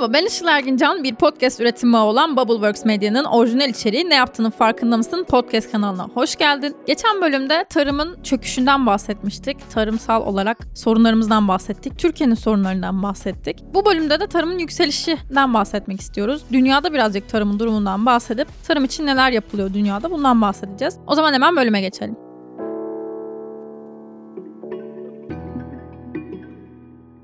Merhaba ben Işıl Ergincan. Bir podcast üretimi olan Bubbleworks Medya'nın orijinal içeriği Ne Yaptığının Farkında Mısın podcast kanalına hoş geldin. Geçen bölümde tarımın çöküşünden bahsetmiştik. Tarımsal olarak sorunlarımızdan bahsettik. Türkiye'nin sorunlarından bahsettik. Bu bölümde de tarımın yükselişinden bahsetmek istiyoruz. Dünyada birazcık tarımın durumundan bahsedip tarım için neler yapılıyor dünyada bundan bahsedeceğiz. O zaman hemen bölüme geçelim.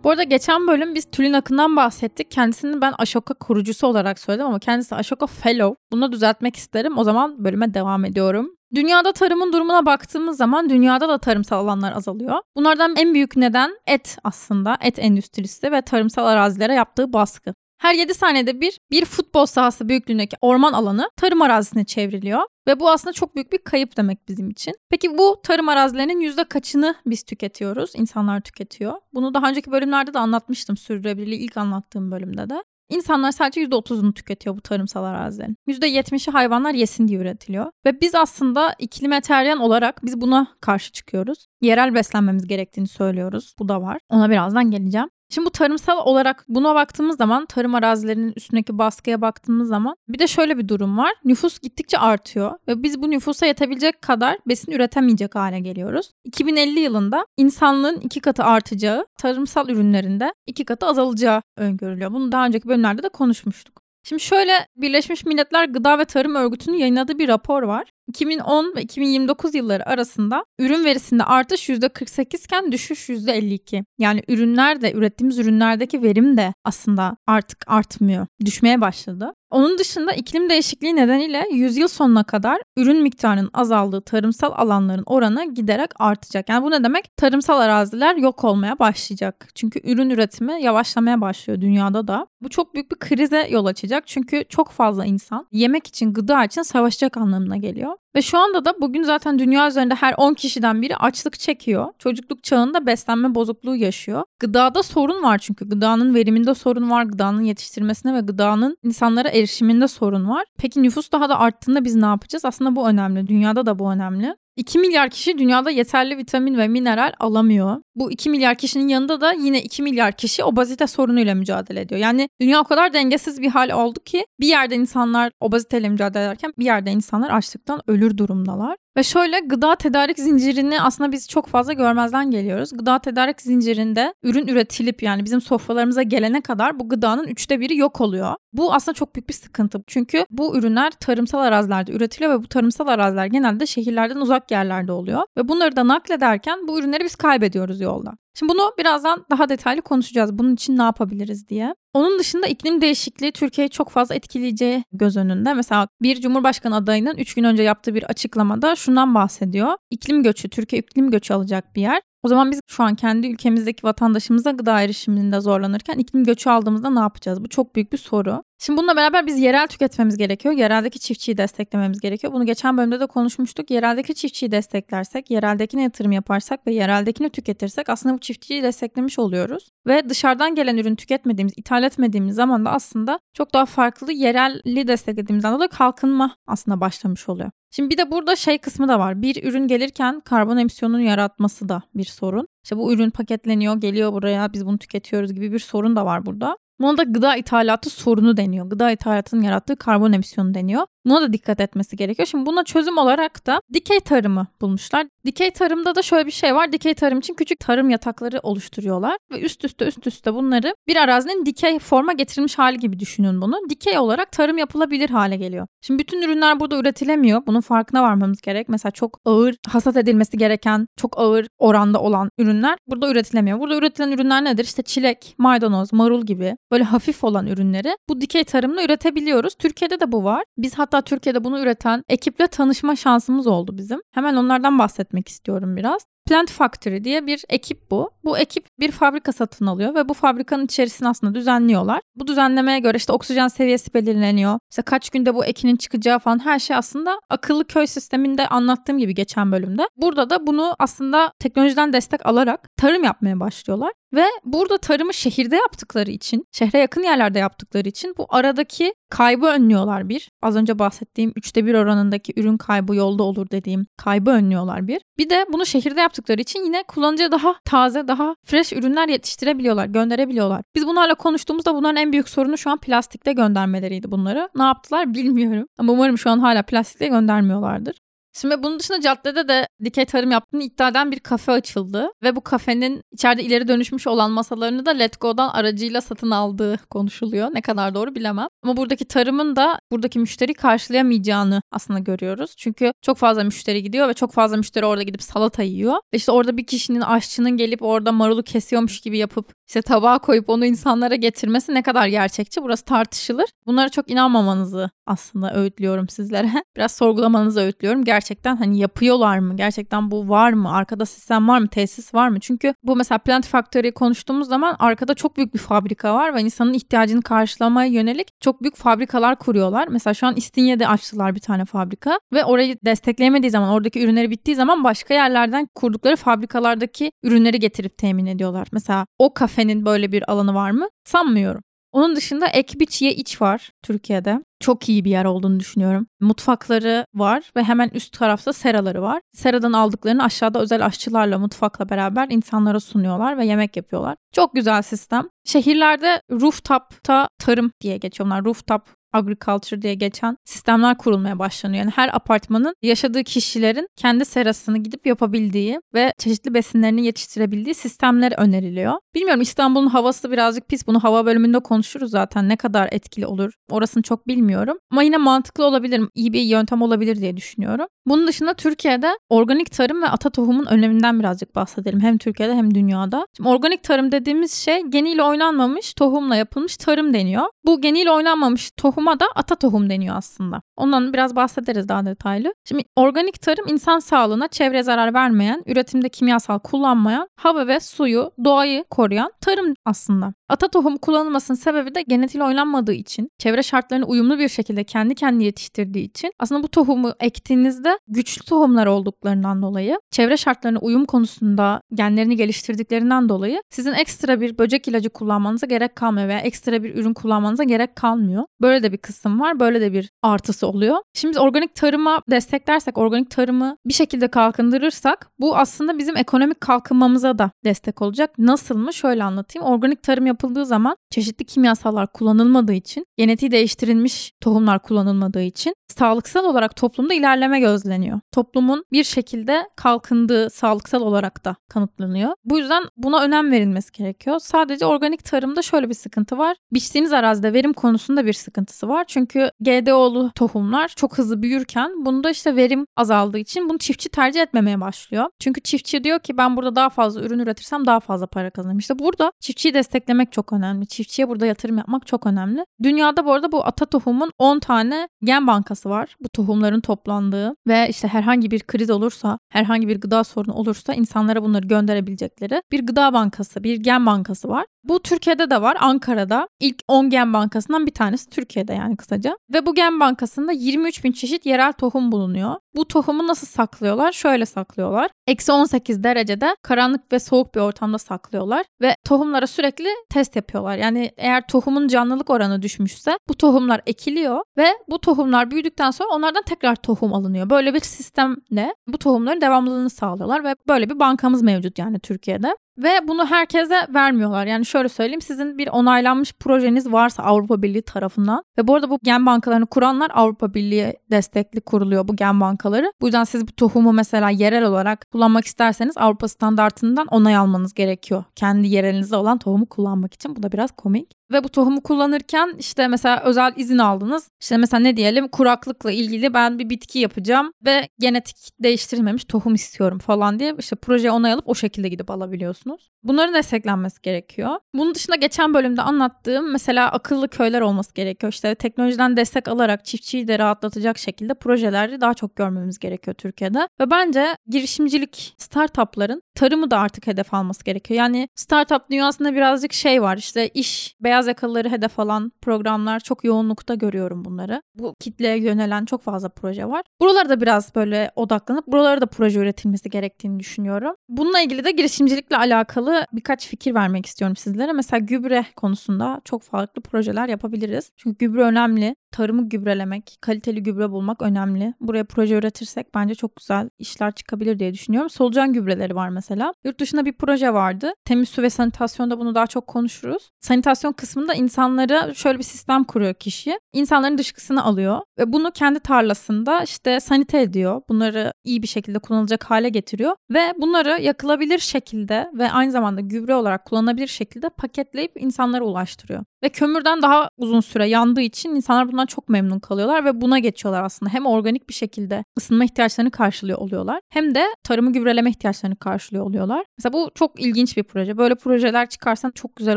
Bu arada geçen bölüm biz Tülin Akın'dan bahsettik. Kendisini ben Ashoka kurucusu olarak söyledim ama kendisi Ashoka Fellow. Bunu düzeltmek isterim. O zaman bölüme devam ediyorum. Dünyada tarımın durumuna baktığımız zaman dünyada da tarımsal alanlar azalıyor. Bunlardan en büyük neden et aslında. Et endüstrisi ve tarımsal arazilere yaptığı baskı. Her 7 saniyede bir bir futbol sahası büyüklüğündeki orman alanı tarım arazisine çevriliyor. Ve bu aslında çok büyük bir kayıp demek bizim için. Peki bu tarım arazilerinin yüzde kaçını biz tüketiyoruz? İnsanlar tüketiyor. Bunu daha önceki bölümlerde de anlatmıştım sürdürülebilirliği ilk anlattığım bölümde de. İnsanlar sadece %30'unu tüketiyor bu tarımsal arazilerin. %70'i hayvanlar yesin diye üretiliyor. Ve biz aslında iklimeteryan olarak biz buna karşı çıkıyoruz. Yerel beslenmemiz gerektiğini söylüyoruz. Bu da var. Ona birazdan geleceğim. Şimdi bu tarımsal olarak buna baktığımız zaman tarım arazilerinin üstündeki baskıya baktığımız zaman bir de şöyle bir durum var. Nüfus gittikçe artıyor ve biz bu nüfusa yetebilecek kadar besin üretemeyecek hale geliyoruz. 2050 yılında insanlığın iki katı artacağı, tarımsal ürünlerinde iki katı azalacağı öngörülüyor. Bunu daha önceki bölümlerde de konuşmuştuk. Şimdi şöyle Birleşmiş Milletler Gıda ve Tarım Örgütü'nün yayınladığı bir rapor var. 2010 ve 2029 yılları arasında ürün verisinde artış %48 iken düşüş %52. Yani ürünler de ürettiğimiz ürünlerdeki verim de aslında artık artmıyor. Düşmeye başladı. Onun dışında iklim değişikliği nedeniyle 100 yıl sonuna kadar ürün miktarının azaldığı tarımsal alanların oranı giderek artacak. Yani bu ne demek? Tarımsal araziler yok olmaya başlayacak. Çünkü ürün üretimi yavaşlamaya başlıyor dünyada da. Bu çok büyük bir krize yol açacak. Çünkü çok fazla insan yemek için, gıda için savaşacak anlamına geliyor. Ve şu anda da bugün zaten dünya üzerinde her 10 kişiden biri açlık çekiyor. Çocukluk çağında beslenme bozukluğu yaşıyor. Gıdada sorun var çünkü gıdanın veriminde sorun var, gıdanın yetiştirmesine ve gıdanın insanlara erişiminde sorun var. Peki nüfus daha da arttığında biz ne yapacağız? Aslında bu önemli. Dünyada da bu önemli. 2 milyar kişi dünyada yeterli vitamin ve mineral alamıyor. Bu 2 milyar kişinin yanında da yine 2 milyar kişi obezite sorunuyla mücadele ediyor. Yani dünya o kadar dengesiz bir hal oldu ki bir yerde insanlar obeziteyle mücadele ederken bir yerde insanlar açlıktan ölür durumdalar. Ve şöyle gıda tedarik zincirini aslında biz çok fazla görmezden geliyoruz. Gıda tedarik zincirinde ürün üretilip yani bizim sofralarımıza gelene kadar bu gıdanın üçte biri yok oluyor. Bu aslında çok büyük bir sıkıntı. Çünkü bu ürünler tarımsal arazilerde üretiliyor ve bu tarımsal araziler genelde şehirlerden uzak yerlerde oluyor. Ve bunları da naklederken bu ürünleri biz kaybediyoruz yolda. Şimdi bunu birazdan daha detaylı konuşacağız. Bunun için ne yapabiliriz diye. Onun dışında iklim değişikliği Türkiye'yi çok fazla etkileyeceği göz önünde. Mesela bir Cumhurbaşkanı adayının 3 gün önce yaptığı bir açıklamada şundan bahsediyor. İklim göçü, Türkiye iklim göçü alacak bir yer. O zaman biz şu an kendi ülkemizdeki vatandaşımıza gıda erişiminde zorlanırken iklim göçü aldığımızda ne yapacağız? Bu çok büyük bir soru. Şimdi bununla beraber biz yerel tüketmemiz gerekiyor. Yereldeki çiftçiyi desteklememiz gerekiyor. Bunu geçen bölümde de konuşmuştuk. Yereldeki çiftçiyi desteklersek, yereldekine yatırım yaparsak ve yereldekini tüketirsek aslında bu çiftçiyi desteklemiş oluyoruz. Ve dışarıdan gelen ürün tüketmediğimiz, ithal etmediğimiz zaman da aslında çok daha farklı yerelli desteklediğimizden dolayı kalkınma aslında başlamış oluyor. Şimdi bir de burada şey kısmı da var. Bir ürün gelirken karbon emisyonunu yaratması da bir sorun. İşte bu ürün paketleniyor, geliyor buraya, biz bunu tüketiyoruz gibi bir sorun da var burada. Buna da gıda ithalatı sorunu deniyor. Gıda ithalatının yarattığı karbon emisyonu deniyor. Buna da dikkat etmesi gerekiyor. Şimdi buna çözüm olarak da dikey tarımı bulmuşlar. Dikey tarımda da şöyle bir şey var. Dikey tarım için küçük tarım yatakları oluşturuyorlar ve üst üste üst üste bunları bir arazinin dikey forma getirilmiş hali gibi düşünün bunu. Dikey olarak tarım yapılabilir hale geliyor. Şimdi bütün ürünler burada üretilemiyor. Bunun farkına varmamız gerek. Mesela çok ağır hasat edilmesi gereken, çok ağır oranda olan ürünler burada üretilemiyor. Burada üretilen ürünler nedir? İşte çilek, maydanoz, marul gibi böyle hafif olan ürünleri bu dikey tarımla üretebiliyoruz. Türkiye'de de bu var. Biz hatta Türkiye'de bunu üreten ekiple tanışma şansımız oldu bizim. Hemen onlardan bahsetmek istiyorum biraz. Plant Factory diye bir ekip bu. Bu ekip bir fabrika satın alıyor ve bu fabrikanın içerisini aslında düzenliyorlar. Bu düzenlemeye göre işte oksijen seviyesi belirleniyor. İşte kaç günde bu ekinin çıkacağı falan her şey aslında akıllı köy sisteminde anlattığım gibi geçen bölümde. Burada da bunu aslında teknolojiden destek alarak tarım yapmaya başlıyorlar. Ve burada tarımı şehirde yaptıkları için, şehre yakın yerlerde yaptıkları için bu aradaki kaybı önlüyorlar bir. Az önce bahsettiğim üçte bir oranındaki ürün kaybı yolda olur dediğim kaybı önlüyorlar bir. Bir de bunu şehirde yaptıkları için yine kullanıcıya daha taze, daha fresh ürünler yetiştirebiliyorlar, gönderebiliyorlar. Biz bunlarla konuştuğumuzda bunların en büyük sorunu şu an plastikte göndermeleriydi bunları. Ne yaptılar bilmiyorum. Ama umarım şu an hala plastikte göndermiyorlardır. Şimdi bunun dışında caddede de dikey tarım yaptığını iddia eden bir kafe açıldı. Ve bu kafenin içeride ileri dönüşmüş olan masalarını da Letgo'dan aracıyla satın aldığı konuşuluyor. Ne kadar doğru bilemem. Ama buradaki tarımın da buradaki müşteri karşılayamayacağını aslında görüyoruz. Çünkü çok fazla müşteri gidiyor ve çok fazla müşteri orada gidip salata yiyor. Ve işte orada bir kişinin aşçının gelip orada marulu kesiyormuş gibi yapıp işte tabağa koyup onu insanlara getirmesi ne kadar gerçekçi burası tartışılır. Bunlara çok inanmamanızı aslında öğütlüyorum sizlere. Biraz sorgulamanızı öğütlüyorum. Gerçekten hani yapıyorlar mı? Gerçekten bu var mı? Arkada sistem var mı? Tesis var mı? Çünkü bu mesela Plant Factory konuştuğumuz zaman arkada çok büyük bir fabrika var ve insanın ihtiyacını karşılamaya yönelik çok büyük fabrikalar kuruyorlar. Mesela şu an İstinye'de açtılar bir tane fabrika ve orayı destekleyemediği zaman oradaki ürünleri bittiği zaman başka yerlerden kurdukları fabrikalardaki ürünleri getirip temin ediyorlar. Mesela o kafenin böyle bir alanı var mı? Sanmıyorum. Onun dışında Ekbiçiye iç var Türkiye'de. Çok iyi bir yer olduğunu düşünüyorum. Mutfakları var ve hemen üst tarafta seraları var. Seradan aldıklarını aşağıda özel aşçılarla mutfakla beraber insanlara sunuyorlar ve yemek yapıyorlar. Çok güzel sistem. Şehirlerde rooftop'ta tarım diye geçiyorlar. Rooftop agriculture diye geçen sistemler kurulmaya başlanıyor. Yani her apartmanın yaşadığı kişilerin kendi serasını gidip yapabildiği ve çeşitli besinlerini yetiştirebildiği sistemler öneriliyor. Bilmiyorum İstanbul'un havası birazcık pis. Bunu hava bölümünde konuşuruz zaten. Ne kadar etkili olur orasını çok bilmiyorum. Ama yine mantıklı olabilir, iyi bir yöntem olabilir diye düşünüyorum. Bunun dışında Türkiye'de organik tarım ve ata tohumun öneminden birazcık bahsedelim. Hem Türkiye'de hem dünyada. Şimdi organik tarım dediğimiz şey geniyle oynanmamış tohumla yapılmış tarım deniyor. Bu geniyle oynanmamış tohuma da ata tohum deniyor aslında. Ondan biraz bahsederiz daha detaylı. Şimdi organik tarım insan sağlığına çevre zarar vermeyen, üretimde kimyasal kullanmayan, hava ve suyu, doğayı koruyan tarım aslında. Ata tohum kullanılmasının sebebi de genetiğiyle oynanmadığı için, çevre şartlarına uyumlu bir şekilde kendi kendini yetiştirdiği için aslında bu tohumu ektiğinizde güçlü tohumlar olduklarından dolayı, çevre şartlarına uyum konusunda genlerini geliştirdiklerinden dolayı sizin ekstra bir böcek ilacı kullanmanıza gerek kalmıyor veya ekstra bir ürün kullanmanıza gerek kalmıyor. Böyle de bir kısım var, böyle de bir artısı oluyor. Şimdi organik tarıma desteklersek, organik tarımı bir şekilde kalkındırırsak bu aslında bizim ekonomik kalkınmamıza da destek olacak. Nasıl mı? Şöyle anlatayım. Organik tarım yapıldığı zaman çeşitli kimyasallar kullanılmadığı için, genetiği değiştirilmiş tohumlar kullanılmadığı için sağlıksal olarak toplumda ilerleme gözleniyor. Toplumun bir şekilde kalkındığı sağlıksal olarak da kanıtlanıyor. Bu yüzden buna önem verilmesi gerekiyor. Sadece organik tarımda şöyle bir sıkıntı var. Biçtiğiniz arazide verim konusunda bir sıkıntısı var. Çünkü GDO'lu tohumlar çok hızlı büyürken bunda işte verim azaldığı için bunu çiftçi tercih etmemeye başlıyor. Çünkü çiftçi diyor ki ben burada daha fazla ürün üretirsem daha fazla para kazanırım. İşte burada çiftçiyi desteklemek çok önemli. Çiftçiye burada yatırım yapmak çok önemli. Dünyada bu arada bu ata tohumun 10 tane gen bankası var. Bu tohumların toplandığı ve işte herhangi bir kriz olursa, herhangi bir gıda sorunu olursa insanlara bunları gönderebilecekleri bir gıda bankası, bir gen bankası var. Bu Türkiye'de de var. Ankara'da ilk 10 gen bankasından bir tanesi Türkiye'de yani kısaca. Ve bu gen bankasında 23 bin çeşit yerel tohum bulunuyor. Bu tohumu nasıl saklıyorlar? Şöyle saklıyorlar. Eksi 18 derecede karanlık ve soğuk bir ortamda saklıyorlar. Ve tohumlara sürekli test yapıyorlar. Yani eğer tohumun canlılık oranı düşmüşse bu tohumlar ekiliyor ve bu tohumlar büyüdükten sonra onlardan tekrar tohum alınıyor. Böyle bir sistemle bu tohumların devamlılığını sağlıyorlar ve böyle bir bankamız mevcut yani Türkiye'de. Ve bunu herkese vermiyorlar. Yani şöyle söyleyeyim sizin bir onaylanmış projeniz varsa Avrupa Birliği tarafından ve bu arada bu gen bankalarını kuranlar Avrupa Birliği destekli kuruluyor bu gen bankaları. Bu yüzden siz bu tohumu mesela yerel olarak kullanmak isterseniz Avrupa standartından onay almanız gerekiyor. Kendi yerelinizde olan tohumu kullanmak için. Bu da biraz komik. Ve bu tohumu kullanırken işte mesela özel izin aldınız. İşte mesela ne diyelim kuraklıkla ilgili ben bir bitki yapacağım ve genetik değiştirilmemiş tohum istiyorum falan diye işte projeyi onay alıp o şekilde gidip alabiliyorsunuz. Bunların desteklenmesi gerekiyor. Bunun dışında geçen bölümde anlattığım mesela akıllı köyler olması gerekiyor. İşte teknolojiden destek alarak çiftçiyi de rahatlatacak şekilde projeleri daha çok görmemiz gerekiyor Türkiye'de. Ve bence girişimcilik startupların tarımı da artık hedef alması gerekiyor. Yani startup dünyasında birazcık şey var işte iş, beyaz yakalıları hedef alan programlar çok yoğunlukta görüyorum bunları. Bu kitleye yönelen çok fazla proje var. Buralarda biraz böyle odaklanıp buralara da proje üretilmesi gerektiğini düşünüyorum. Bununla ilgili de girişimcilikle alakalı birkaç fikir vermek istiyorum sizlere. Mesela gübre konusunda çok farklı projeler yapabiliriz. Çünkü gübre önemli tarımı gübrelemek, kaliteli gübre bulmak önemli. Buraya proje üretirsek bence çok güzel işler çıkabilir diye düşünüyorum. Solucan gübreleri var mesela. Yurt dışında bir proje vardı. Temiz su ve sanitasyonda bunu daha çok konuşuruz. Sanitasyon kısmında insanlara şöyle bir sistem kuruyor kişi. İnsanların dışkısını alıyor ve bunu kendi tarlasında işte sanite ediyor. Bunları iyi bir şekilde kullanılacak hale getiriyor ve bunları yakılabilir şekilde ve aynı zamanda gübre olarak kullanılabilir şekilde paketleyip insanlara ulaştırıyor. Ve kömürden daha uzun süre yandığı için insanlar bundan çok memnun kalıyorlar ve buna geçiyorlar aslında. Hem organik bir şekilde ısınma ihtiyaçlarını karşılıyor oluyorlar hem de tarımı gübreleme ihtiyaçlarını karşılıyor oluyorlar. Mesela bu çok ilginç bir proje. Böyle projeler çıkarsan çok güzel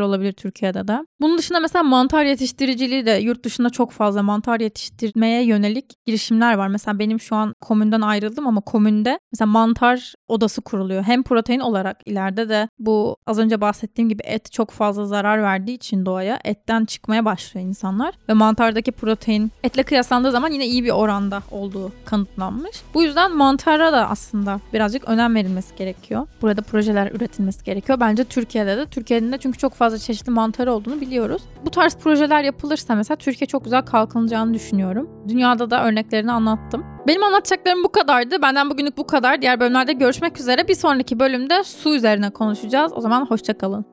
olabilir Türkiye'de de. Bunun dışında mesela mantar yetiştiriciliği de yurt dışında çok fazla mantar yetiştirmeye yönelik girişimler var. Mesela benim şu an komünden ayrıldım ama komünde mesela mantar odası kuruluyor. Hem protein olarak ileride de bu az önce bahsettiğim gibi et çok fazla zarar verdiği için doğaya etten çıkmaya başlıyor insanlar. Ve mantardaki protein etle kıyaslandığı zaman yine iyi bir oranda olduğu kanıtlanmış. Bu yüzden mantara da aslında birazcık önem verilmesi gerekiyor. Burada projeler üretilmesi gerekiyor. Bence Türkiye'de de. Türkiye'de de çünkü çok fazla çeşitli mantarı olduğunu biliyoruz. Bu tarz projeler yapılırsa mesela Türkiye çok güzel kalkınacağını düşünüyorum. Dünyada da örneklerini anlattım. Benim anlatacaklarım bu kadardı. Benden bugünlük bu kadar. Diğer bölümlerde görüşmek üzere. Bir sonraki bölümde su üzerine konuşacağız. O zaman hoşçakalın.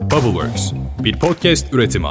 Bubbleworks bir podcast üretimi.